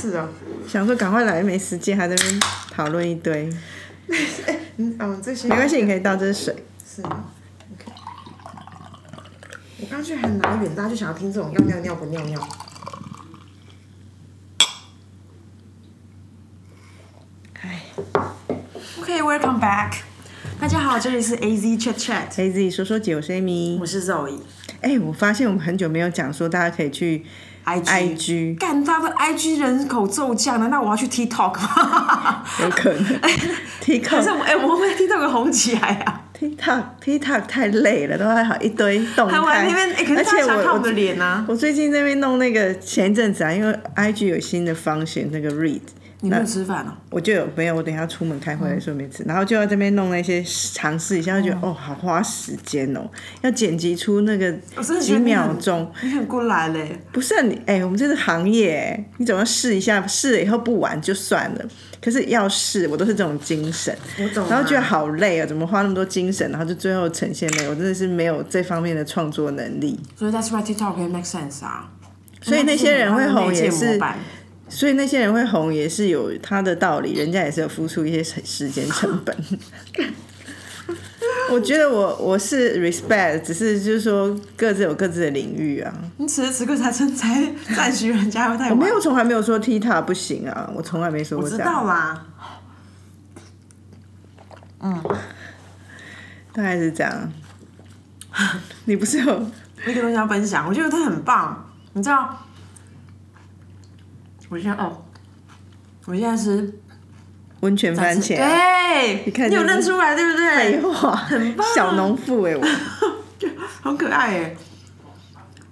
是啊，想说赶快来，没时间，还在那边讨论一堆。嗯嗯，这些没关系，你可以倒，这是水。是吗？OK。我刚去很拿远，大家就想要听这种要尿尿不尿尿。哎 OK，Welcome back。大家好，这里是 AZ Chat Chat，，A Z 说说姐，我是 Amy 我。是 Zoe。哎、我发现我们很久没有讲说，大家可以去 IG IG，干他的 IG 人口骤降，难道我要去 TikTok 吗？有可能 可是 TikTok 我哎、我会 TikTok 红起来啊！TikTok TikTok 太累了，都还好一堆动台湾态那边，而且看我的脸啊！我最近在那边弄那个前一阵子啊，因为 IG 有新的方形那个 Read，你没有吃饭哦、我就有没有，我等一下出门开会的时候没吃，然后就要这边弄那些尝试一下，就觉得哦好花时间哦，要剪辑出那个几秒钟，你很过来嘞，不是啊你哎、我们这是行业哎，你总要试一下，试了以后不玩就算了，可是要试，我都是这种精神，我懂、啊。然后觉得好累啊，怎么花那么多精神，然后就最后呈现没有，我真的是没有这方面的创作能力，所以 that's why TikTok 可以 make sense 啊。所以那些人会红也是所以那些人会红也是有他的道理，人家也是有付出一些时时间成本。我觉得我我是 respect，只是就是说各自有各自的领域啊。你此时此刻才称才赞许人家，会太晚。我没有从来没有说踢踏不行啊，我从来没说过这样。道啦。大概是这样。你不是有我一个东西要分享，我觉得他很棒。你知道，我现在哦，我现在是温泉番茄？对，你看你看就是认出来对不废对？话，很棒小农妇哎、我 好可爱哎！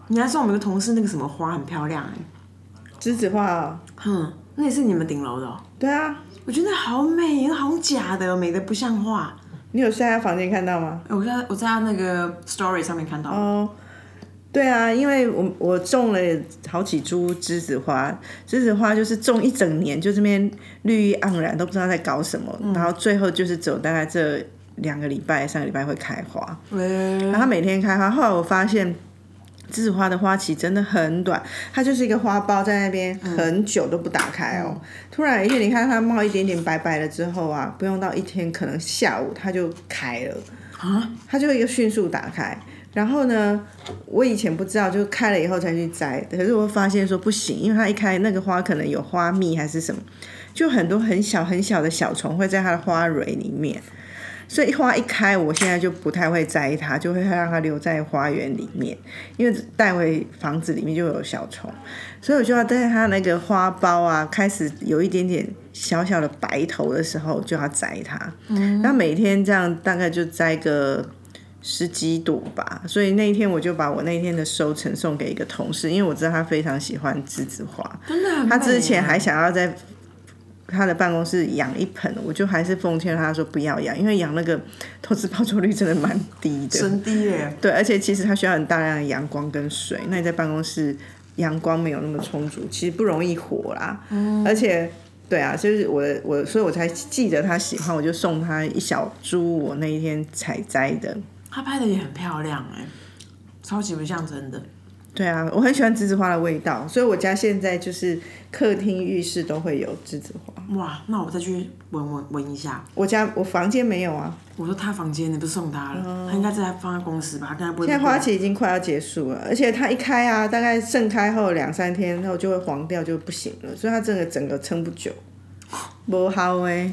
你还送我们有个同事那个什么花很漂亮哎，栀子花、哦，哼，那也是你们顶楼的、哦。对啊，我觉得好美，好像假的，美的不像话。你有在他房间看到吗？我在我在他那个 story 上面看到，哦，对啊，因为我我种了好几株栀子花，栀子花就是种一整年，就这边绿意盎然，都不知道在搞什么，然后最后就是走大概这两个礼拜、三个礼拜会开花，嗯，然后它每天开花。后来我发现。栀子花的花期真的很短，它就是一个花苞在那边很久都不打开哦。突然有一天，你看它冒一点点白白了之后啊，不用到一天，可能下午它就开了。啊，它就会一个迅速打开。然后呢，我以前不知道，就开了以后才去摘。可是我发现说不行，因为它一开那个花可能有花蜜还是什么，就很多很小很小的小虫会在它的花蕊里面。所以花一开，我现在就不太会摘它，就会让它留在花园里面，因为带回房子里面就有小虫，所以我就要在它那个花苞啊开始有一点点小小的白头的时候就要摘它。嗯，然后每天这样大概就摘个十几朵吧，所以那一天我就把我那一天的收成送给一个同事，因为我知道他非常喜欢栀子花，真的啊他之前还想要在他的办公室养一盆，我就还是奉劝他说不要养，因为养那个投资报酬率真的蛮低的。真低耶，对，而且其实它需要很大量的阳光跟水，那你在办公室阳光没有那么充足，其实不容易活啦。而且，对啊，就是我我，所以我才记得他喜欢，我就送他一小株我那一天采摘的。他拍的也很漂亮哎，超级不像真的。对啊，我很喜欢栀子花的味道，所以我家现在就是客厅、浴室都会有栀子花。哇，那我再去闻闻闻一下。我家我房间没有啊，我说他房间你不是送他了，他应该在放在公司吧？他不会。现在花期已经快要结束了，而且它一开啊，大概盛开后两三天后就会黄掉，就不行了，所以它这个整个撑不久。不好哎，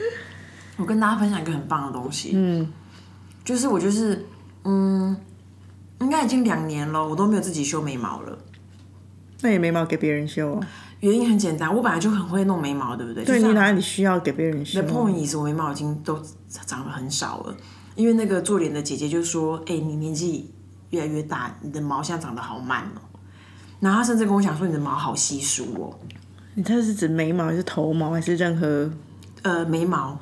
我跟大家分享一个很棒的东西，嗯，就是我就是嗯，应该已经两年了，我都没有自己修眉毛了。那你眉毛给别人修啊？原因很简单，我本来就很会弄眉毛，对不对？就是对你哪里需要给别人修 The？point is，我眉毛已经都长得很少了，因为那个做脸的姐姐就说：“哎、你年纪越来越大，你的毛现在长得好慢哦。”然后她甚至跟我讲说：“你的毛好稀疏哦。你这是指眉毛还是头毛还是任何？”呃，眉毛，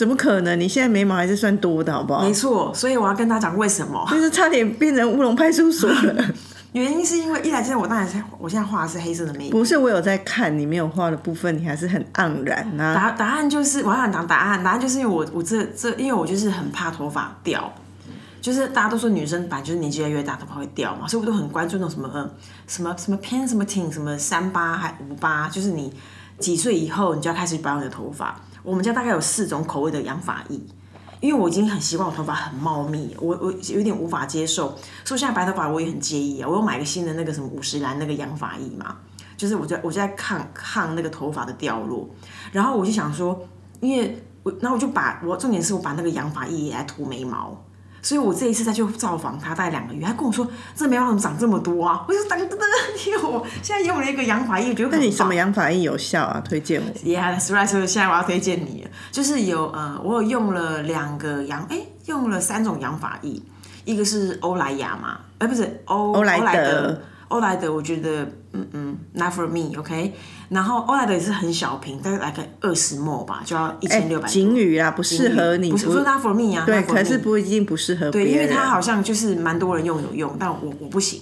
怎么可能？你现在眉毛还是算多的好不好没？错，所以我要跟他讲为什么。就是差点变成乌龙派出所了。原因是因为一来之后，我当然是我现在画的是黑色的眉毛。不是，我有在看你没有画的部分，你还是很盎然啊。答答案就是我要讲答案，答案就是因为我我这这因为我就是很怕头发掉，就是大家都说女生本来就是年纪越来越大头发会掉嘛，所以我都很关注那种什么呃什么什么偏什么挺什么三八还五八，就是你几岁以后你就要开始保养你的头发。我们家大概有四种口味的养发液。因为我已经很习惯我头发很茂密，我我有点无法接受，所以现在白头发我也很介意啊。我又买个新的那个什么五十兰那个养发液嘛，就是我在我在抗抗那个头发的掉落，然后我就想说，因为我然后我就把我重点是我把那个养发液也来涂眉毛。所以我这一次再去造访他，大概两个月，他跟我说这眉毛怎么长这么多啊？我就等等等，因为我现在用了一个养发液，觉得那你什么养发液有效啊？推荐我。Yeah，that's right。所以现在我要推荐你，就是有呃，我有用了两个养，哎，用了三种养发液，一个是欧莱雅嘛，哎，不是欧欧莱德欧莱德，欧莱德我觉得嗯嗯，not for me，OK、然后欧莱德也是很小瓶，大概二十 ml 吧，就要一千六百。锦宇啊，不适合你，不是我说 not for me 啊，对可是不一定不适合别对，因为它好像就是蛮多人用有用，但我我不行。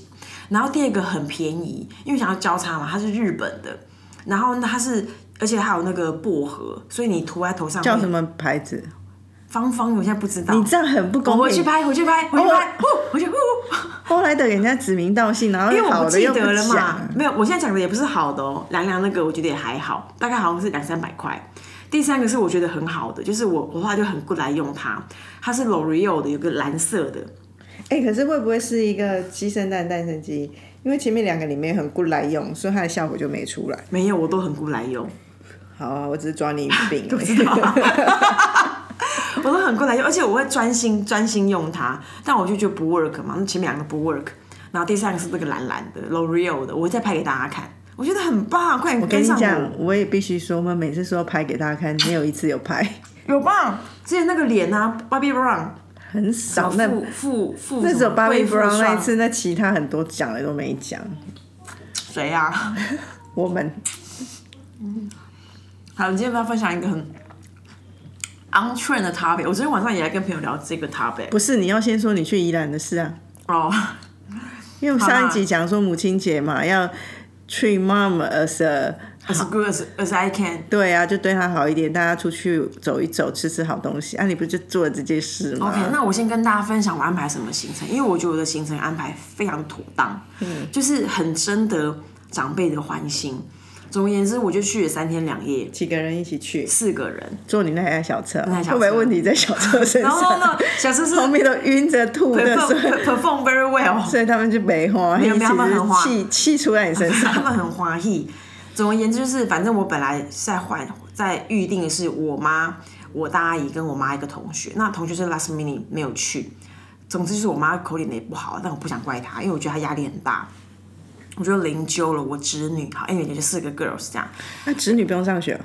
然后第二个很便宜，因为想要交叉嘛，它是日本的，然后它是而且还有那个薄荷，所以你涂在头上会叫什么牌子？芳芳，我现在不知道。你这样很不我公平。回去拍，回去拍，回去拍，呼，回去呼。后来的人家指名道姓，然后因为我不记得了嘛讲，没有，我现在讲的也不是好的哦。凉凉那个我觉得也还好，大概好像是两三百块。第三个是我觉得很好的，就是我我后来就很不来用它，它是 L'Oreal 的，有个蓝色的，哎、可是会不会是一个鸡生蛋，蛋生鸡？因为前面两个里面很不来用，所以它的效果就没出来。没有，我都很不来用。好啊，我只是抓你病 而已。知道 我都很过来用，而且我会专心专心用它，但我就觉得不 work 嘛，那前面两个不 work，然后第三个是这个蓝蓝的 L'Oreal 的，我会再拍给大家看，我觉得很棒，快点我跟跟你讲我，，也必须说，我们每次说拍给大家看，没有一次有拍，有棒！之前那个脸啊，Bobby Brown，很少。那富富富那只有什么 Bobbi 贵妇 Brown 那一次，那其他很多讲的都没讲。谁啊？我们好，今天要分享一个很 on trend 的 topic？我昨天晚上也来跟朋友聊这个 topic 不是你要先说你去宜兰的事啊，哦。因为我上一集讲说母亲节嘛，要 treat mom as a As good as as I can，对啊，就对她好一点，大家出去走一走，吃吃好东西。啊，你不就做了这件事吗 OK，那我先跟大家分享我安排什么行程，因为我觉得我的行程安排非常妥当，嗯，就是很征得长辈的欢心。总而言之，我就去了三天两夜，几个人一起去四个人。坐你那台小车，台小车会不会问题在小车身然后上？呢，小车是后面都晕着吐的，所以 perform very well，所以他们就没花，有没有他们很花气气出在你身上。他们很欢喜。总而言之，就是反正我本来在换在预定的是我妈、我大阿姨跟我妈一个同学，那同学是 last minute 没有去。总之就是我妈口脸的也不好，但我不想怪她，因为我觉得她压力很大。我就灵柩了我侄女，好，因为就四个 girls 这样。那侄女不用上学哦，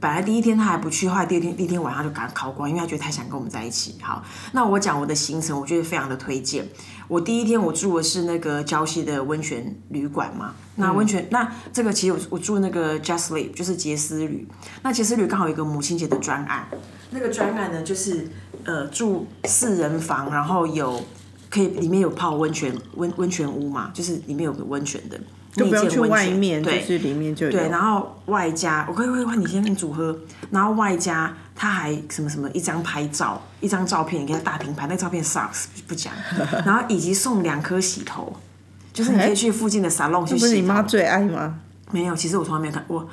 本来第一天她还不去，后来第二天第一天晚上就赶考官，因为她觉得太想跟我们在一起。好，那我讲我的行程，我觉得非常的推荐。我第一天我住的是那个礁溪的温泉旅馆嘛，那温泉、那这个其实我我住那个 Just Sleep 就是杰斯旅，那杰斯旅刚好有一个母亲节的专案，那个专案呢就是呃住四人房，然后有可以里面有泡温泉温温泉屋嘛，就是里面有个温泉的，就不用去外面，就对。是里面就有。对，然后外加我可以会换你先跟组合，然后外加他还什么什么一张拍照，一张照片，你给他大平拍，那照片 sucks 不讲，然后以及送两颗洗头，就是你可以去附近的 salon 去不是你。妈最爱吗？没有，其实我从来没有看过，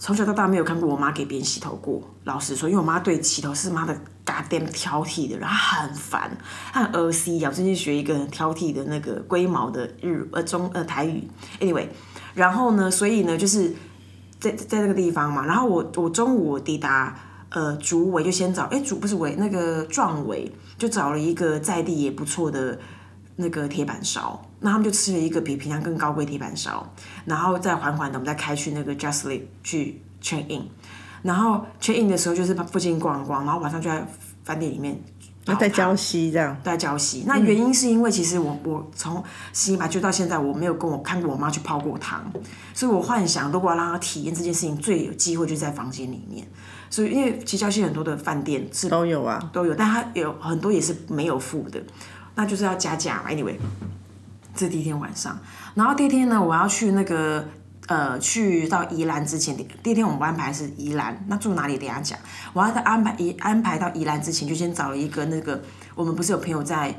从小到大没有看过我妈给别人洗头过。老实说，因为我妈对洗头是妈的 goddamn 挑剔的人，她很烦，她很恶心啊。我最近学一个很挑剔的那个龟毛的日呃中呃台语，anyway，然后呢，所以呢就是在在那个地方嘛，然后我我中午抵达。呃，竹围就先找，哎，竹不是围，那个壮围就找了一个在地也不错的那个铁板烧，那他们就吃了一个比平常更高贵铁板烧，然后再缓缓的我们再开去那个 Justly 去 check in，然后 check in 的时候就是附近逛一逛，然后晚上就在饭店里面那在礁溪这样。在礁溪。那原因是因为其实我我从西马就到现在我没有跟我看过我妈去泡过汤，所以我幻想如果要让她体验这件事情，最有机会就在房间里面。所以因为其实礁溪很多的饭店是都有啊，都有，但它有很多也是没有付的，那就是要加价嘛。Anyway，这第一天晚上，然后第二天呢，我要去那个呃，去到宜兰之前，第第二天我们安排是宜兰，那住哪里等下讲。我要在安排宜安排到宜兰之前，就先找了一个那个我们不是有朋友在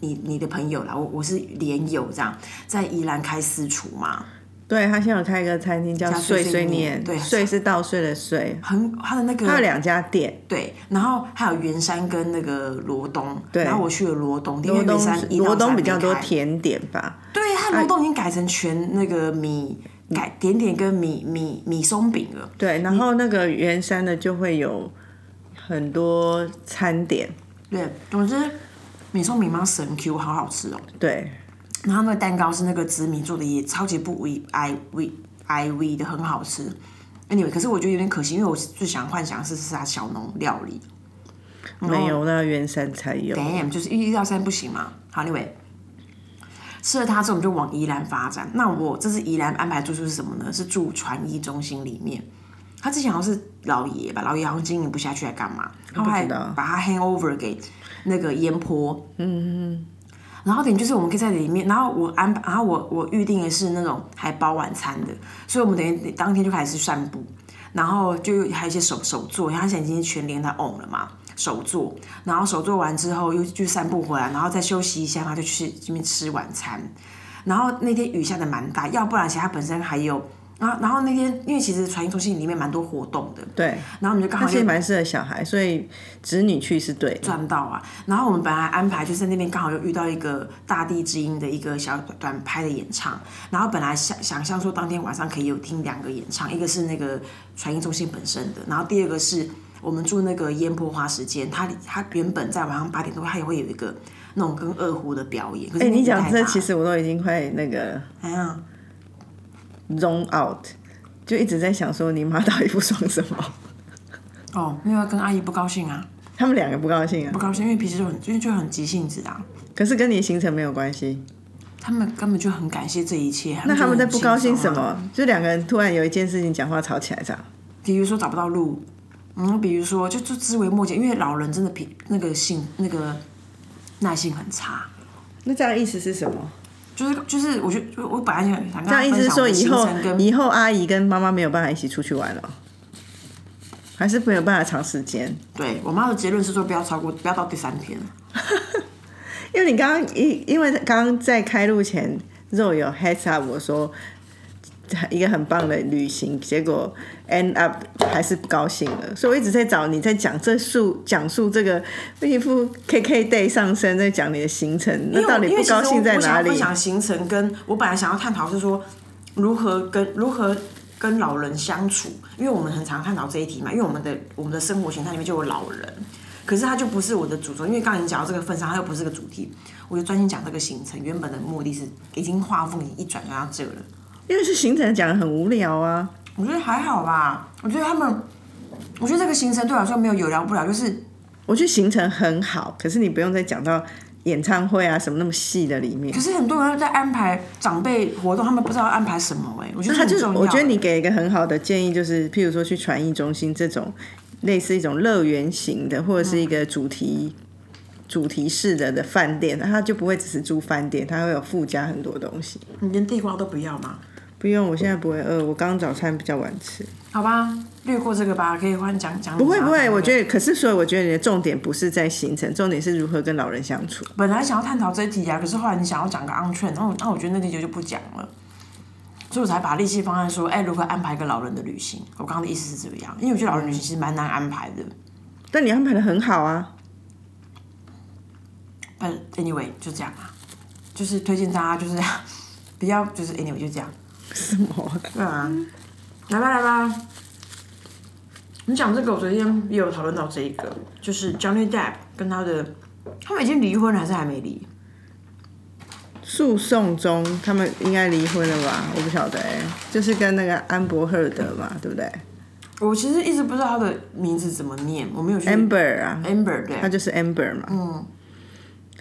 你你的朋友啦，我我是连友这样，在宜兰开私厨嘛，对他现在有开一个餐厅叫碎碎念，对碎是稻穗的穗，很他的那个他有两家店，对，然后还有圆山跟那个罗东，对，然后我去了罗东，因为罗东罗东比较多甜点吧，对，他罗东已经改成全那个米改点点跟米米米松饼了，对，然后那个圆山的就会有很多餐点，对，总之米松饼妈神 Q，好好吃哦。对，然后那个蛋糕是那个紫米做的，也超级不 v i v i v 的，很好吃。Anyway，可是我觉得有点可惜，因为我最想幻想是是他小农料理。没有那圆山才有，Damn，就是一一到三不行嘛。好，Anyway，吃了它之后，我们就往宜兰发展。那我这次宜兰安排住宿是什么呢？是住传艺中心里面。他之前好像是老爷吧，老爷好像经营不下去，还干嘛？然后还把他 Hangover 给那个烟坡。嗯嗯。然后等于就是我们可以在里面，然后我安排，然后我我预定的是那种还包晚餐的，所以我们等于当天就开始散步，然后就还有一些手手作，因为他现在已经全连他 on 了嘛，手作，然后手作完之后又去散步回来，然后再休息一下，然后就去这边吃晚餐。然后那天雨下的蛮大，要不然其实他本身还有，然后然后那天因为其实传音中心里面蛮多活动的，对，然后我们就刚好蛮适合小孩，所以子女去是对的。赚到啊！然后我们本来安排就是在那边刚好又遇到一个大地之音的一个小短拍的演唱，然后本来想想象说当天晚上可以有听两个演唱，一个是那个传音中心本身的，然后第二个是我们住那个烟波花时间，它它原本在晚上八点多它也会有一个那种跟二胡的表演。哎、你讲这其实我都已经快那个哎呀，zone out，就一直在想说你妈到底不爽什么？哦，因为要跟阿姨不高兴啊，他们两个不高兴啊不，高兴，因为脾气就很因为就很急性子的、啊。可是跟你的行程没有关系。他们根本就很感谢这一切。那他们在不高兴什么？么？就两个人突然有一件事情讲话吵起来，这样。比如说找不到路，嗯，比如说就就枝微末节，因为老人真的脾那个性那个耐性很差。那这样意思是什么？就是就是，我觉得就我本来想想跟这样意思说以后以后阿姨跟妈妈没有办法一起出去玩了，还是没有办法长时间？对我妈的结论是说不要超过不要到第三天。因为你刚刚因因为刚刚在开录前，肉有 heads up 我说一个很棒的旅行，结果 end up 还是不高兴了，所以我一直在找你在讲这述讲述这个一副 KK day 上升，在讲你的行程，那到底不高兴在哪里？我我想行程，跟我本来想要探讨是说如何跟如何跟老人相处，因为我们很常探讨这一题嘛，因为我们的我们的生活形态里面就有老人，可是他就不是我的主轴，因为刚才你讲到这个份上，他又不是个主题，我就专心讲这个行程。原本的目的是已经画风已经一转就到这了，因为是行程讲的很无聊啊。我觉得还好吧，我觉得他们，我觉得这个行程对我来说没有有聊不了，就是我觉得行程很好，可是你不用再讲到演唱会啊什么那么细的里面可。是很多人在安排长辈活动，他们不知道要安排什么哎、我觉得他就是，很重要。我觉得你给一个很好的建议，就是譬如说去传艺中心这种类似一种乐园型的，或者是一个主题、主题式的的饭店，它就不会只是住饭店，它会有附加很多东西。你连地瓜都不要吗？不用，我现在不会饿，我刚刚早餐比较晚吃。好吧，略过这个吧，可以换讲讲。不会不会，我觉得，可是所以我觉得你的重点不是在行程，重点是如何跟老人相处。本来想要探讨这一题啊，可是后来你想要讲个 on trend，然后那我觉得那题就不讲了，所以我才把力气放在说，哎、如何安排一个老人的旅行。我刚刚的意思是这样，因为我觉得老人旅行其实蛮难安排的。但你安排的很好啊，但 anyway 就这样啊，就是推荐大家就是 比较就是 anyway 就这样。什么？对啊，来吧来吧，你讲这个，我昨天也有讨论到这一个，就是 Johnny Depp 跟他的，他们已经离婚了还是还没离？诉讼中他们应该离婚了吧？我不晓得哎、就是跟那个安博赫德嘛，对不对我其实一直不知道他的名字怎么念，我没有去。？Amber 啊，Amber 对他，就是 Amber 嘛。嗯。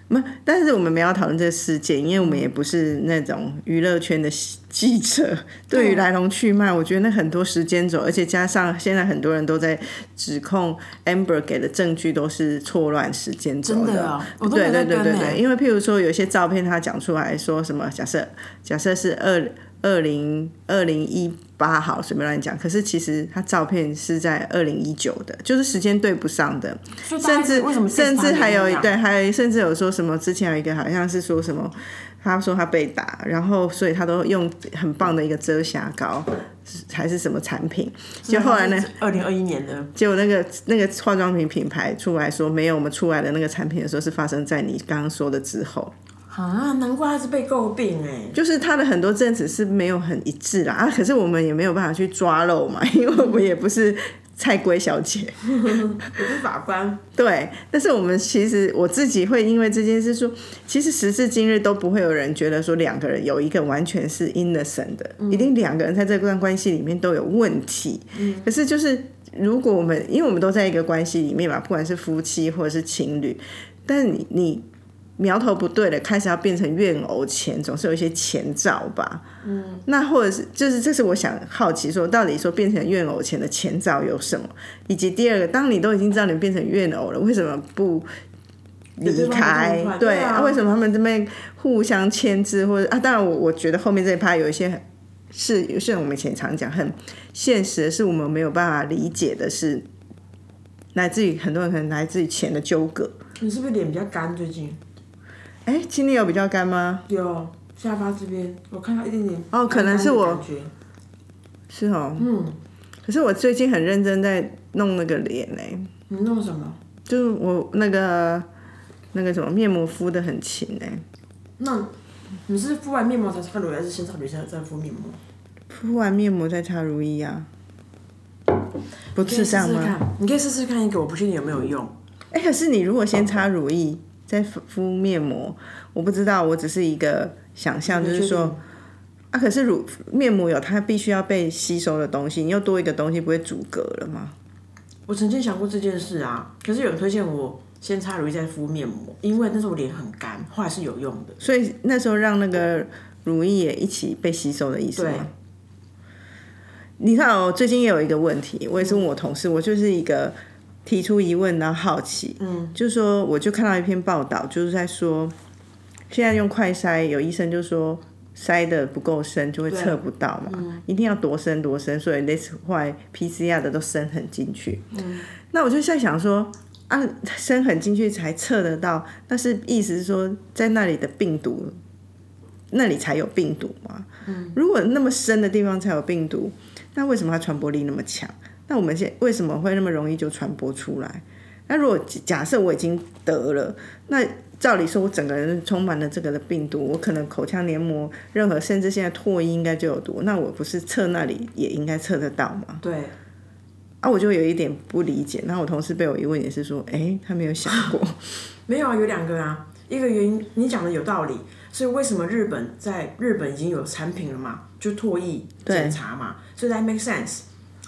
不，但是我们没有讨论这个事件，因为我们也不是那种娱乐圈的记者。对于来龙去脉，我觉得那很多时间轴，而且加上现在很多人都在指控 Amber 给的证据都是错乱时间轴真的哦我都对对对对对，因为譬如说有些照片他讲出来说什么，假设假设是二二零二零一八好随便乱讲，可是其实他照片是在二零一九的，就是时间对不上的，甚至为什么甚至还有一对，还有甚至有说什么之前有一个好像是说什么，他说他被打，然后所以他都用很棒的一个遮瑕膏还是什么产品，就后来呢，二零二一年的，结果那个那个化妆品品牌出来说没有，我们出来的那个产品的时候是发生在你刚刚说的之后。啊，难怪他是被诟病哎，就是他的很多证词是没有很一致啦。啊，可是我们也没有办法去抓漏嘛，因为我们也不是蔡圭小姐，我是法官，对，但是我们其实我自己会因为这件事说，其实时至今日都不会有人觉得说两个人有一个完全是 innocent 的，一定两个人在这段关系里面都有问题，可是就是如果我们因为我们都在一个关系里面嘛，不管是夫妻或者是情侣，但你你。苗头不对了，开始要变成怨偶前，总是有一些前兆吧。嗯，那或者是就是这是我想好奇说，到底说变成怨偶前的前兆有什么？以及第二个，当你都已经知道你变成怨偶了，为什么不离开？对啊，为什么他们这边互相牵制？或者啊，当然我我觉得后面这一趴有一些是，像我们以前常讲很现实的是，我们没有办法理解的是，来自于很多人可能来自于钱的纠葛。你是不是脸比较干最近？哎，今天有比较干吗？有下巴这边，我看到一点点。哦，可能是我。是哦。嗯。可是我最近很认真在弄那个脸呢。你弄什么？就是我那个那个什么面膜敷的很勤哎。那你是敷完面膜才擦乳液，还是先擦乳液再敷面膜？敷完面膜再擦乳液啊。不是这样吗？你可以试试看一个，我不确定有没有用。哎，可是你如果先擦乳液。在敷面膜，我不知道，我只是一个想象，就是说，啊，可是乳面膜有它必须要被吸收的东西，你又多一个东西，不会阻隔了吗？我曾经想过这件事啊，可是有人推荐我先擦乳液再敷面膜，因为那时候我脸很干，后来是有用的。所以那时候让那个乳液也一起被吸收的意思吗？你看哦，最近也有一个问题，我也是问我同事，我就是一个。提出疑问，然后好奇，嗯，就是说，我就看到一篇报道，就是在说，现在用快筛，有医生就说筛的不够深，就会测不到嘛，一定要多深多深，所以那次坏 PCR 的都深很进去。嗯，那我就在想说，啊，深很进去才测得到，但是意思是说，在那里的病毒，那里才有病毒嘛？嗯，如果那么深的地方才有病毒，那为什么它传播力那么强？那我们现为什么会那么容易就传播出来？那如果假设我已经得了，那照理说我整个人充满了这个的病毒，我可能口腔黏膜任何甚至现在唾液应该就有毒，那我不是测那里也应该测得到吗？对。啊，我就有一点不理解。那我同事被我一问也是说，哎，他没有想过。没有啊，有两个啊。一个原因你讲的有道理，所以为什么日本在日本已经有产品了嘛？就唾液检查嘛，所以 that make sense。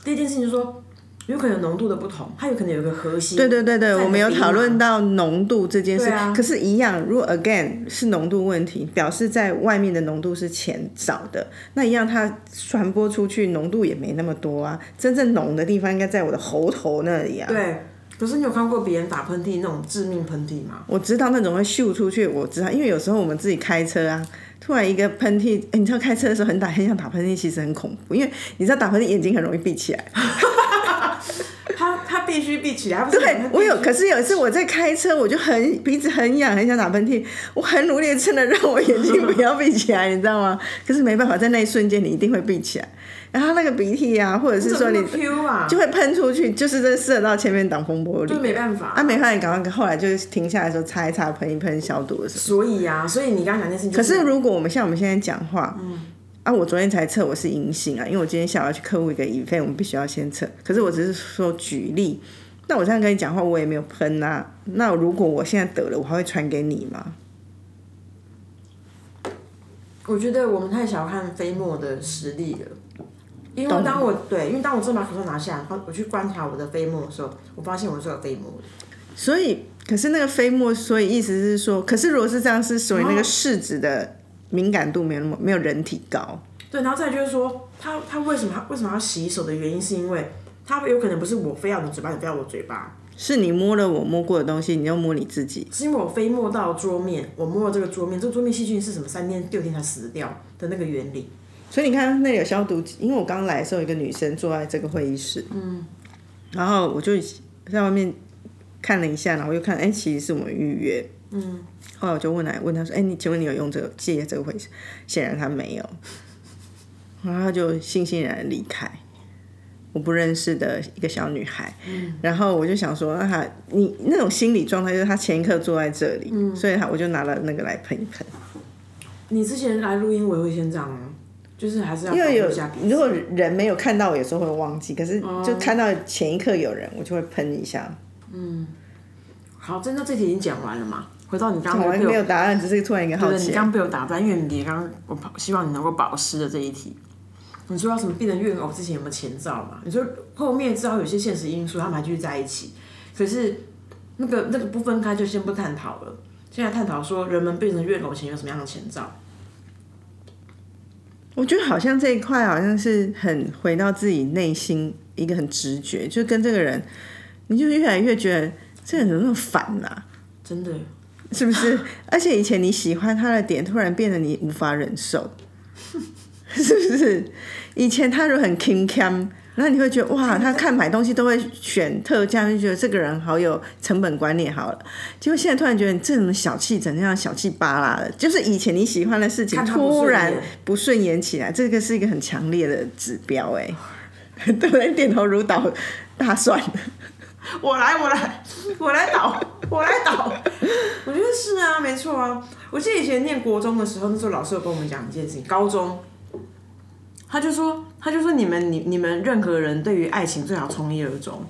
第一件事情就是说，有可能浓度的不同，它有可能有个核心。对对对对，我们有讨论到浓度这件事。可是，一样，如果 again 是浓度问题，表示在外面的浓度是浅少的，那一样它传播出去浓度也没那么多啊。真正浓的地方应该在我的喉头那里啊。对。可是你有看过别人打喷嚏那种致命喷嚏吗？我知道那种会秀出去，我知道，因为有时候我们自己开车啊。突然一个喷嚏，你知道开车的时候很打很想打喷嚏，其实很恐怖，因为你知道打喷嚏眼睛很容易闭起来。必须闭起来。对，我有，可是有一次我在开车，我就很鼻子很痒，很想打喷嚏，我很努力的撑着让我眼睛不要闭起来，你知道吗？可是没办法，在那一瞬间你一定会闭起来。然后那个鼻涕啊，或者是说你就会喷出去，就是在射到前面挡风玻璃，就没办法。啊，没办法，你赶快后来就停下来的时候擦一擦，喷一喷消毒的时候。所以啊，所以你刚刚讲那件事情。可是如果我们像我们现在讲话，嗯，啊，我昨天才测我是阴性啊，因为我今天下午要去客户一个乙费，我们必须要先测。可是我只是说举例，那我这样跟你讲话，我也没有喷啊。那如果我现在得了，我还会传给你吗？我觉得我们太小看飞沫的实力了。因为当我对，因为当我真把口罩拿下，来后我去观察我的飞沫的时候，我发现我是有飞沫的。所以，可是那个飞沫，所以意思是说，可是如果是这样，是属于那个试纸的敏感度没有那么没有人体高。对，然后再就是说，他他为什么他为什么要洗手的原因，是因为他有可能不是我非要你嘴巴，你非要我嘴巴，是你摸了我摸过的东西，你又摸你自己。是因为我飞摸到桌面，我摸了这个桌面，这个桌面细菌是什么？三天六天才死掉的那个原理。所以你看那里有消毒机，因为我刚来的时候，有一个女生坐在这个会议室，嗯，然后我就在外面看了一下，然后又看，哎、其实是我们预约，嗯，后来我就问来问他说，哎、你请问你有用这个借这个回事？显然他没有，然后他就悻悻然地离开。我不认识的一个小女孩，然后我就想说，那她你那种心理状态就是她前一刻坐在这里，所以她我就拿了那个来喷一喷。你之前来录音，我也会先这样吗？就是还是要因为有如果人没有看到，我有时候会忘记，可是就看到前一刻有人，我就会喷一下。嗯好，真的这题已经讲完了嘛？回到你刚刚被我没有答案，只是突然一个好对，你奇。刚刚被我打断，因为你刚刚我希望你能够保湿的这一题。你说要什么变成怨偶之前有没有前兆嘛？你说后面知道有些现实因素，他们还继续在一起，可是那个那个不分开就先不探讨了。现在探讨说人们变成怨偶前有什么样的前兆？我觉得好像这一块好像是很回到自己内心一个很直觉，就跟这个人，你就越来越觉得这个人怎么那么烦呐、真的，是不是？而且以前你喜欢他的点，突然变得你无法忍受，是不是？以前他如果很 king cam，然后你会觉得哇，他看买东西都会选特价，就觉得这个人好有成本观念好了。结果现在突然觉得你这种小气，整天小气巴拉的，就是以前你喜欢的事情突然不顺眼起来，这个是一个很强烈的指标哎、对 不对？点头如捣大蒜。我来，我来，我来倒，我来倒。我觉得是啊，没错啊。我记得以前念国中的时候，那时候老师有跟我们讲一件事情，高中，他就说，他就说你们你你们任何人对于爱情最好从一而终，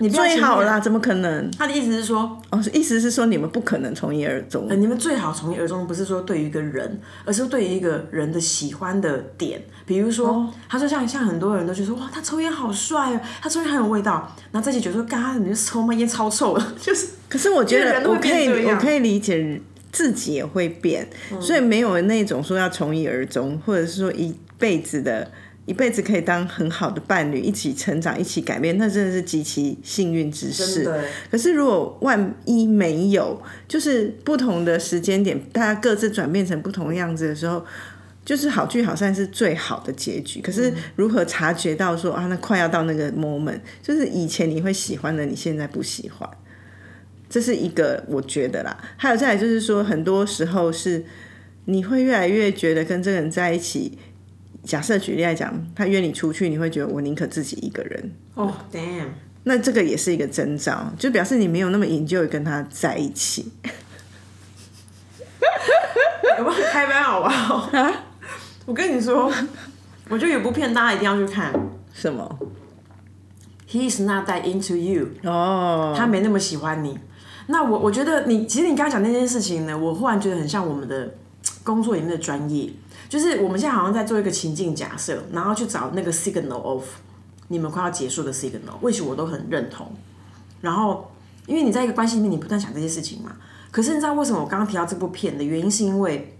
你最好啦，怎么可能？他的意思是说，哦，意思是说你们不可能从一而终呃，。你们最好从一而终，不是说对于一个人，而是对于一个人的喜欢的点。比如说，他说像像很多人都觉得说，哇，他抽烟好帅哦，他抽烟很有味道。然后再去觉得说，嘎，你抽嘛？烟超臭的，就是可是我觉得我可以我可以理解自己也会变，所以没有那种说要从一而终，或者是说一辈子的。一辈子可以当很好的伴侣，一起成长，一起改变，那真的是极其幸运之事。可是如果万一没有，就是不同的时间点，大家各自转变成不同样子的时候，就是好聚好散是最好的结局。可是如何察觉到说啊，那快要到那个 moment，就是以前你会喜欢的，你现在不喜欢，这是一个我觉得啦。还有再来就是说，很多时候是你会越来越觉得跟这个人在一起。假设举例来讲，他约你出去，你会觉得我宁可自己一个人。哦、damn，那这个也是一个征兆，就表示你没有那么 enjoy 跟他在一起。有没有开班好不好？我跟你说，我觉得有部片大家一定要去看什么？，He is not that into you，哦，他没那么喜欢你。那我我觉得你其实你刚刚讲那件事情呢，我忽然觉得很像我们的工作里面的专业，就是我们现在好像在做一个情境假设，然后去找那个 signal of 你们快要结束的 signal，或许我都很认同。然后，因为你在一个关系里面，你不断想这些事情嘛。可是你知道为什么我刚刚提到这部片的原因，是因为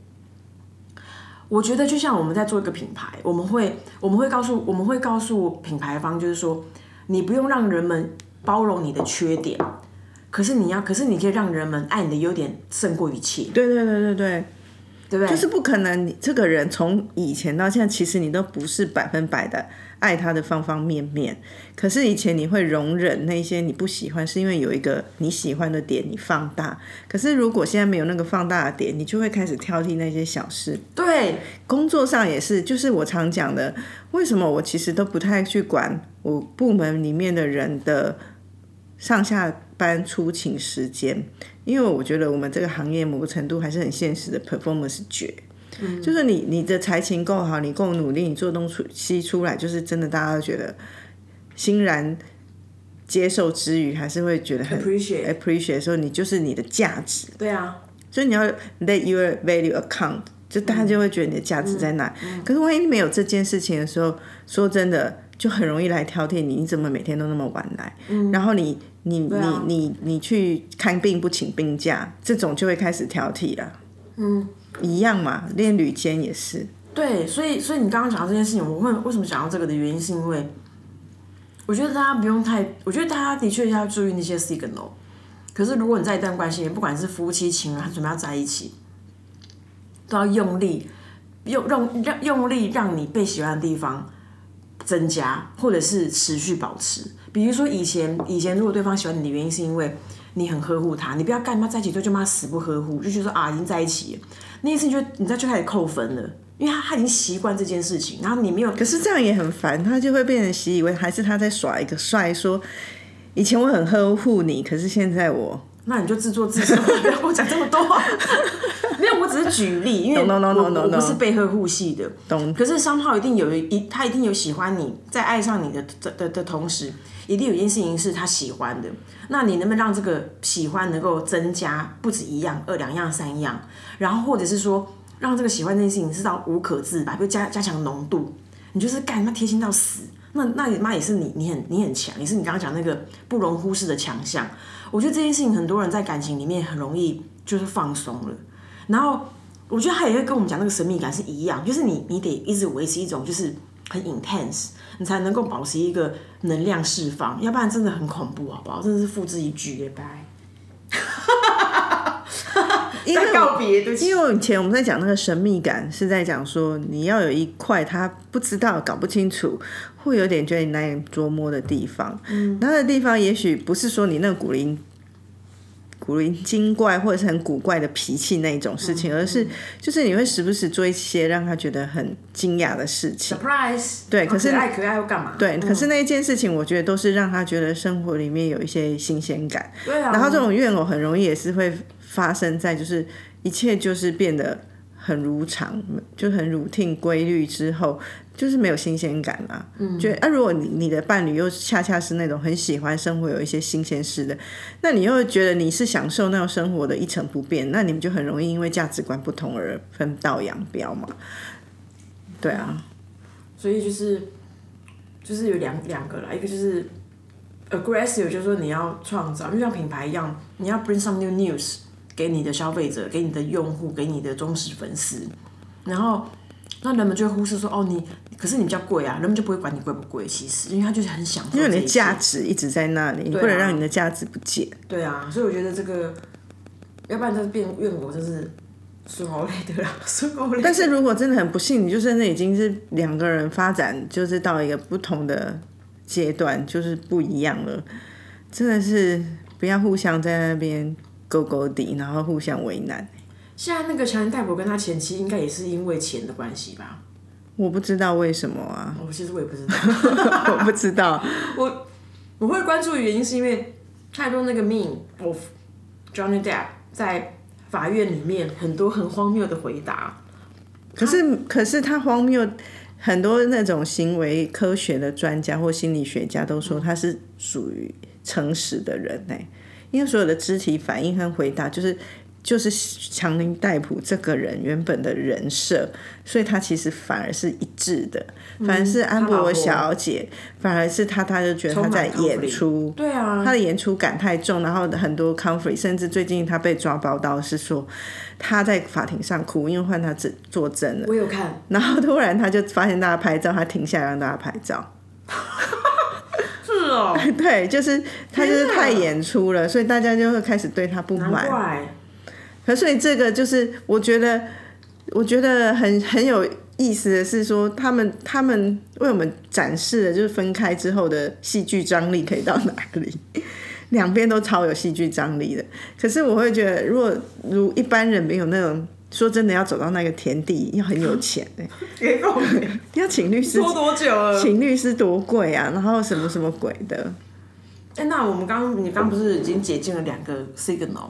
我觉得就像我们在做一个品牌，我们会我们会告诉我们会告诉品牌方，就是说你不用让人们包容你的缺点，可是你要，可是你可以让人们爱你的优点胜过一切，对对对对对，对不对？就是不可能，你这个人从以前到现在，其实你都不是百分百的爱他的方方面面。可是以前你会容忍那些你不喜欢，是因为有一个你喜欢的点你放大。可是如果现在没有那个放大的点，你就会开始挑剔那些小事。对，工作上也是，就是我常讲的，为什么我其实都不太去管我部门里面的人的上下班出勤时间，因为我觉得我们这个行业某个程度还是很现实的 performance 绝。就是你你的才情够好，你够努力，你做东西出来，就是真的大家都觉得欣然接受之余，还是会觉得很 appreciate，appreciate，说你就是你的价值。对啊，所以你要 let your value account，就大家就会觉得你的价值在哪。可是万一没有这件事情的时候，说真的，就很容易来挑剔你，你怎么每天都那么晚来？然后你你你啊你你去看病不请病假，这种就会开始挑剔了。嗯，一样嘛，练旅间也是。对，所以所以你刚刚讲到这件事情，我会为什么讲到这个的原因，是因为我觉得大家不用太，我觉得大家的确要注意那些 signal。可是如果你在一段关系里面，不管是夫妻情人，还准备要在一起，都要用力用用让用力让你被喜欢的地方增加，或者是持续保持。比如说以前以前如果对方喜欢你的原因是因为你很呵护他，你不要干嘛在一起之后就骂死不呵护，就觉得说啊已经在一起了，那一次你就你再就开始扣分了，因为他他已经习惯这件事情，然后你没有可是这样也很烦，他就会变成习以为还是他在耍一个帅，说以前我很呵护你，可是现在我那你就自作自受，不要跟我讲这么多。没有，我只是举例，因为我.不是被呵护系的。懂可是商号一定有一，他一定有喜欢你，在爱上你的的的的同时，一定有一件事情是他喜欢的。那你能不能让这个喜欢能够增加，不止一样、二两样、三样，然后或者是说让这个喜欢这件事情是到无可自拔，就加加强浓度，你就是干他妈贴心到死。那那你妈也是你，你很你很强，也是你刚刚讲那个不容忽视的强项。我觉得这件事情很多人在感情里面很容易就是放松了，然后我觉得他也会跟我们讲那个神秘感是一样，就是你你得一直维持一种就是很 intense，你才能够保持一个能量释放，要不然真的很恐怖，好不好？真的是付之一炬拜，拜。因为在告别，对因为以前我们在讲那个神秘感，是在讲说你要有一块他不知道、搞不清楚，会有点觉得你难以捉摸的地方。嗯，那个地方也许不是说你那个古灵古灵精怪或者是很古怪的脾气那一种事情，而是就是你会时不时做一些让他觉得很惊讶的事情。surprise，对可是可爱可爱又干嘛？对，可是那一件事情，我觉得都是让他觉得生活里面有一些新鲜感。对啊，然后这种怨偶很容易也是会发生在就是一切就是变得很如常，就很 routine 规律之后，就是没有新鲜感啦。嗯，觉得啊，如果你你的伴侣又恰恰是那种很喜欢生活有一些新鲜事的，那你又觉得你是享受那种生活的一成不变，那你们就很容易因为价值观不同而分道扬镳嘛。对啊，所以就是就是有两两个啦，一个就是 aggressive，就是说你要创造，就像品牌一样，你要 bring some new news 给你的消费者、给你的用户、给你的忠实粉丝，然后那人们就会忽视说，哦，你可是你比较贵啊，人们就不会管你贵不贵，其实因为他就是很享受这一切，因为你的价值一直在那里，你不能让你的价值不见。对啊，所以我觉得这个，要不然就是变怨我，就是孙欧类的啦。但是如果真的很不幸，你就真的已经是两个人发展，就是到一个不同的阶段，就是不一样了，真的是不要互相在那边勾勾底，然后互相为难。现在那个强人戴博跟他前妻应该也是因为钱的关系吧？我不知道为什么啊，我其实我也不知道。我不知道。我我会关注的原因是因为太多那个 mean of Johnny Depp 在法院里面很多很荒谬的回答。可是可是他荒谬，很多那种行为科学的专家或心理学家都说他是属于诚实的人呢、因为所有的肢体反应和回答就是。就是强尼戴普这个人原本的人设，所以他其实反而是一致的，反而是安博小姐，反而是他，他就觉得他在演出，对啊，他的演出感太重，然后很多 conflict，甚至最近他被抓包到是说他在法庭上哭，因为换他作作证了，我有看，然后突然他就发现大家拍照，他停下来让大家拍照。对，就是他就是太演出了，所以大家就会开始对他不满。可所以这个就是我觉得，我觉得很很有意思的是说，他们他们为我们展示的就是分开之后的戏剧张力可以到哪里。两边都超有戏剧张力的，可是我会觉得，如果如一般人没有那种，说真的要走到那个田地，要很有钱 哎、要请律师拖多久了？请律师多贵啊，然后什么什么鬼的，哎、那我们刚刚你刚刚不是已经解禁了两个 signal，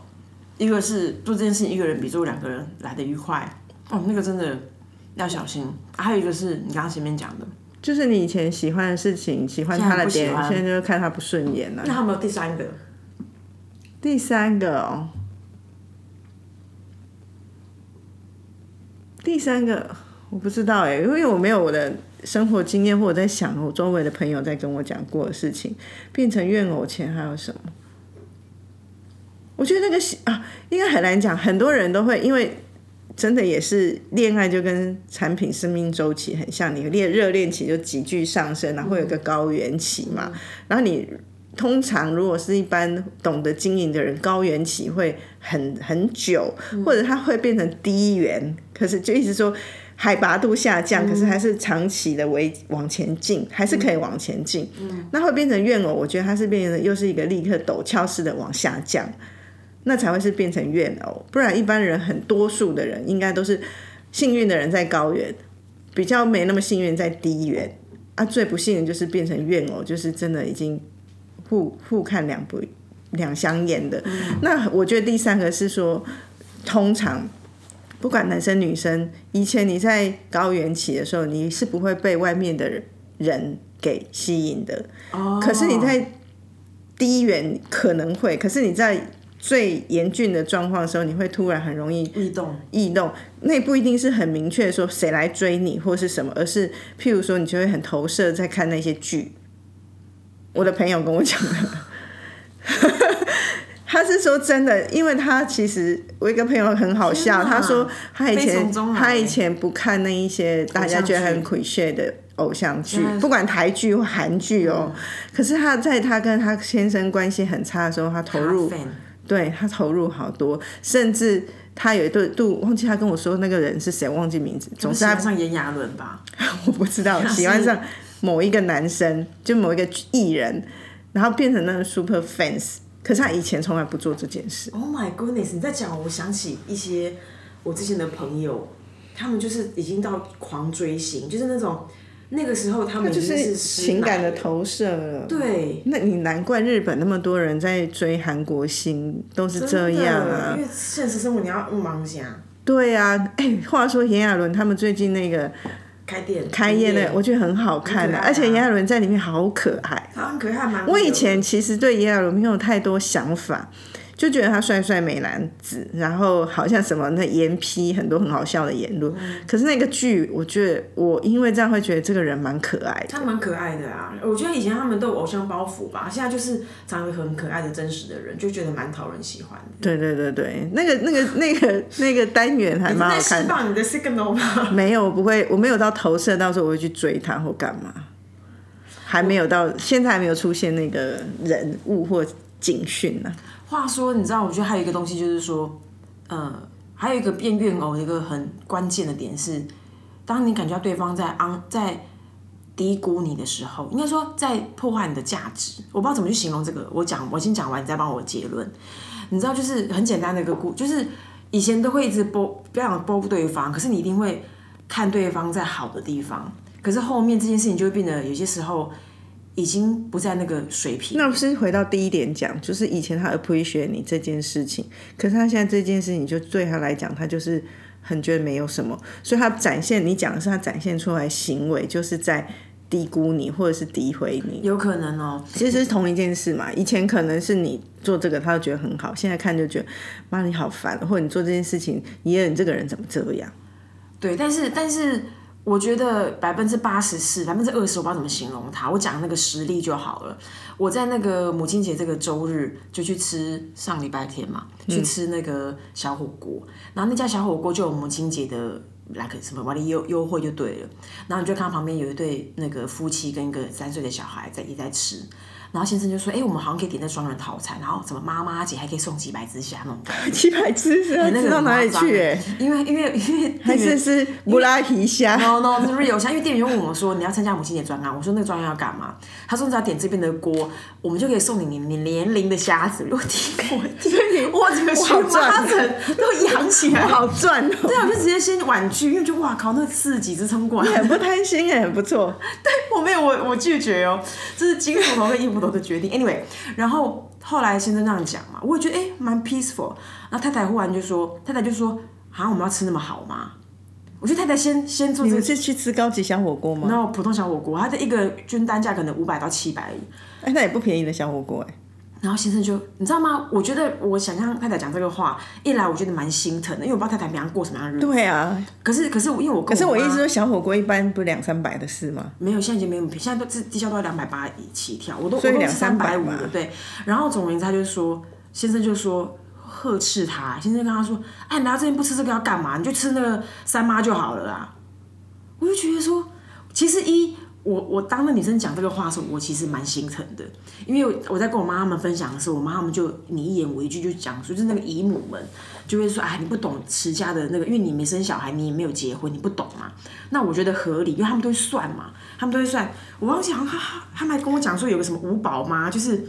一个是做这件事情一个人比做两个人来的愉快，哦，那个真的要小心。啊还有一个是你刚刚前面讲的，就是你以前喜欢的事情，喜欢他的点，现在就看他不顺眼了、那还有没有第三个？第三个哦，第三个我不知道哎，因为我没有我的生活经验，或者在想我周围的朋友在跟我讲过的事情，变成怨偶前还有什么？我觉得那个喜啊，应该很难讲，很多人都会因为。真的也是恋爱就跟产品生命周期很像，你恋热恋期就急剧上升，然后会有一个高原期嘛，然后你通常如果是一般懂得经营的人，高原期会很很久，或者它会变成低原。可是就意思说，海拔度下降，可是还是长期的为往前进，还是可以往前进。那会变成怨偶，我觉得它是变成又是一个立刻陡峭式的往下降，那才会是变成怨偶。不然一般人很多数的人应该都是幸运的人在高原，比较没那么幸运在低原。啊，最不幸的就是变成怨偶，就是真的已经互互看两不两相厌的。那我觉得第三个是说，通常。不管男生女生，以前你在高原期的时候，你是不会被外面的人给吸引的。哦。可是你在低原可能会，可是你在最严峻的状况的时候，你会突然很容易异动。异动，那不一定是很明确说谁来追你或是什么，而是譬如说你就会很投射在看那些剧。我的朋友跟我讲的。他是说真的，因为他其实我一个朋友很好笑，他说他以前他以前不看那一些大家觉得很诙谐的偶像剧，不管台剧或韩剧哦。可是他在他跟他先生关系很差的时候，他投入，对他投入好多，甚至他有一对度忘记他跟我说那个人是谁，忘记名字，总是他上炎亚纶吧，我不知道喜欢上某一个男生，就某一个艺人，然后变成那个 super fans。可是他以前从来不做这件事。Oh my goodness！你在讲，我想起一些我之前的朋友，他们就是已经到狂追星，就是那种那个时候他们就是情感的投射了。对，那你难怪日本那么多人在追韩国星都是这样啊。因为现实生活你要忙下。对啊，哎，话说炎亚纶他们最近那个。开店开业的，我觉得很好看的，而且炎亚纶在里面好可爱，很可爱蛮。我以前其实对炎亚纶没有太多想法。就觉得他帅帅美男子，然后好像什么那言批很多很好笑的言论。可是那个剧，我觉得我因为这样会觉得这个人蛮可爱的。他蛮可爱的啊，我觉得以前他们都有偶像包袱吧，现在就是长得很可爱的真实的人，就觉得蛮讨人喜欢的。对对对对，那个那个那个那个单元还蛮好看。你的 signal 吗？没有，不会，我没有到投射，到时候我会去追他或干嘛。还没有到，现在还没有出现那个人物或警讯呢。话说，你知道，我觉得还有一个东西，就是说，呃，还有一个变怨偶一个很关键的点是，当你感觉到对方在昂在低估你的时候，应该说在破坏你的价值。我不知道怎么去形容这个，我讲，我先讲完，你再帮我结论。你知道，就是很简单的一个故，就是以前都会一直播，不要讲播对方，可是你一定会看对方在好的地方，可是后面这件事情就会变得有些时候。已经不在那个水平。那不是回到第一点讲，就是以前他 appreciate 你这件事情，可是他现在这件事情就对他来讲，他就是很觉得没有什么，所以他展现你讲的是他展现出来行为，就是在低估你或者是诋毁你。有可能哦，其实是同一件事嘛。以前可能是你做这个，他就觉得很好，现在看就觉得妈你好烦，或者你做这件事情，爷爷你这个人怎么这样？对，但是但是。我觉得百分之八十四、百分之二十，我不知道怎么形容它。我讲那个实力就好了。我在那个母亲节这个周日就去吃，上礼拜天嘛，去吃那个小火锅。然后那家小火锅就有母亲节的来个什么万利优优惠就对了。然后你就看到旁边有一对那个夫妻跟一个三岁的小孩在也在吃。然后先生就说：“哎，我们好像可以点那双人套餐，然后什么妈妈节还可以送几百只虾那种。几百只是那个到哪里去？哎，因为因为因为还是是布拉皮虾。No no，是 real 虾。因为店员问我说：你要参加母亲节专案？我说那个专案要干嘛？他说你只要点这边的锅，我们就可以送你你你年龄的虾子。我天，我哇，这个全家人都养起来，好赚哦。对啊，我就直接先婉拒，因为就哇靠，那四十几只冲过来，很不贪心哎，很不错。对我没有，我我拒绝哦，这是金斧头跟银的决定。Anyway。然后后来先生这样讲嘛，我也觉得哎蛮 peaceful。然后太太忽然就说，太太就说，啊我们要吃那么好吗？我觉得太太先先做。你们是去吃高级小火锅吗？然后普通小火锅，它的一个均单价可能五百到七百。哎，那也不便宜的小火锅哎。然后先生就你知道吗？我觉得我想象太太讲这个话，一来我觉得蛮心疼的，因为我不知道太太平常过什么样的日子。对啊。可是可是我因为我可是我意思说小火锅一般不两三百的事吗？没有，现在已经没有，现在都是低消都要两百八起跳，我都我都三百五的对。然后总而言之，他就说先生就说呵斥他，先生跟他说，哎，来这边不吃这个要干嘛？你就吃那个三妈就好了啦。我就觉得说，其实一。我我当那女生讲这个话的时候，我其实蛮心疼的，因为我在跟我妈他们分享的时候，我妈他们就你一言我一句就讲说，就是那个姨母们就会说，哎，你不懂持家的那个，因为你没生小孩，你也没有结婚，你不懂嘛。那我觉得合理，因为他们都会算嘛，他们都会算。我忘记好像他他们还跟我讲说有个什么五宝妈，就是。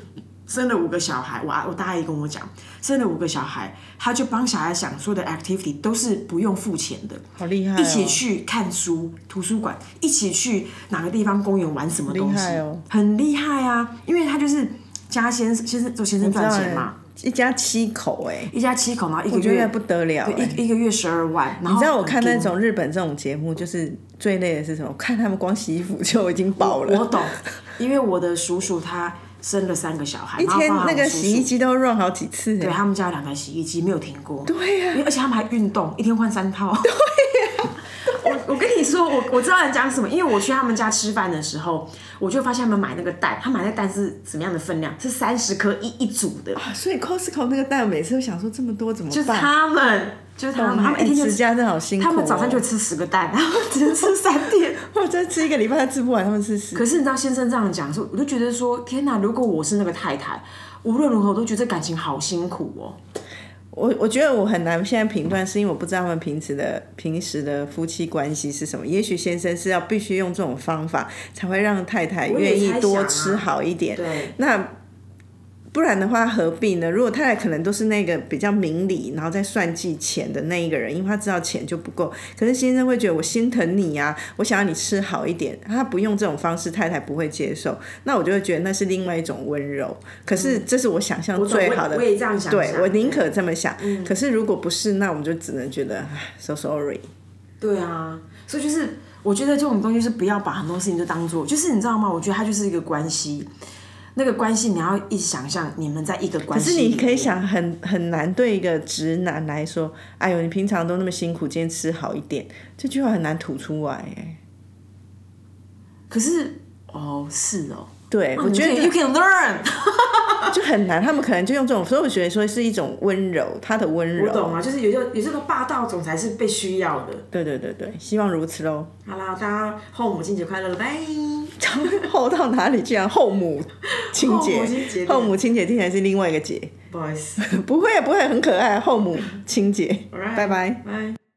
生了五个小孩，我我大姨跟我讲，生了五个小孩，他就帮小孩想所有的 activity 都是不用付钱的，好厉害、哦！一起去看书，图书馆，一起去哪个地方公园玩什么东西，哦、很厉害啊！因为他就是家先生先生做先生赚钱嘛，一家七口哎、一家七口，然后一个月不得了、欸，一一个月十二万。你知道我看那种日本这种节目，就是最累的是什么？看他们光洗衣服就已经饱了。我懂，因为我的叔叔他。生了三个小孩，一天那个洗衣机都 run 好几次。对他们家两台洗衣机没有停过。对呀、啊，而且他们还运动，一天换三套。对呀、啊，我我跟你说，我我知道你讲什么，因为我去他们家吃饭的时候，我就发现他们买那个蛋，他买那蛋是什么样的分量？是三十颗一一组的。啊，所以 Costco 那个蛋，每次都想说这么多怎么办？就是他们。就是他们，他们一天就持家真好辛苦、哦。他们早上就吃十个蛋，然后只能吃三天，或者吃一个礼拜他吃不完，他们吃十。可是你知道先生这样讲说，我就觉得说，天哪！如果我是那个太太，无论如何我都觉得感情好辛苦哦。我我觉得我很难现在评断，是因为我不知道他们平时的平时的夫妻关系是什么。也许先生是要必须用这种方法，才会让太太愿意多吃好一点。啊、对，那。不然的话，何必呢？如果太太可能都是那个比较明理，然后再算计钱的那一个人，因为他知道钱就不够。可是先生会觉得我心疼你呀、啊，我想要你吃好一点。他不用这种方式，太太不会接受。那我就会觉得那是另外一种温柔。可是这是我想象最好的，嗯、我也这样想。对我宁可这么想。嗯、可是如果不是，那我们就只能觉得，so sorry。对啊，所以就是我觉得这种东西是不要把很多事情都当做，就是你知道吗？我觉得它就是一个关系。那个关系，你要一想象你们在一个关系。可是你可以想，很很难对一个直男来说，哎呦，你平常都那么辛苦，今天吃好一点，这句话很难吐出来哎。可是，哦，是哦，对，我觉得 you can learn 就很难，他们可能就用这种，所以我觉得说是一种温柔，他的温柔。我懂啊，就是有些有这个霸道总裁是被需要的。对对对对，希望如此喽。好啦，大家后母亲节快乐，拜。后到哪里？竟然 后母亲节，后母亲节听起来是另外一个节。不好意思，不会不会，很可爱。后母亲节，拜拜。拜。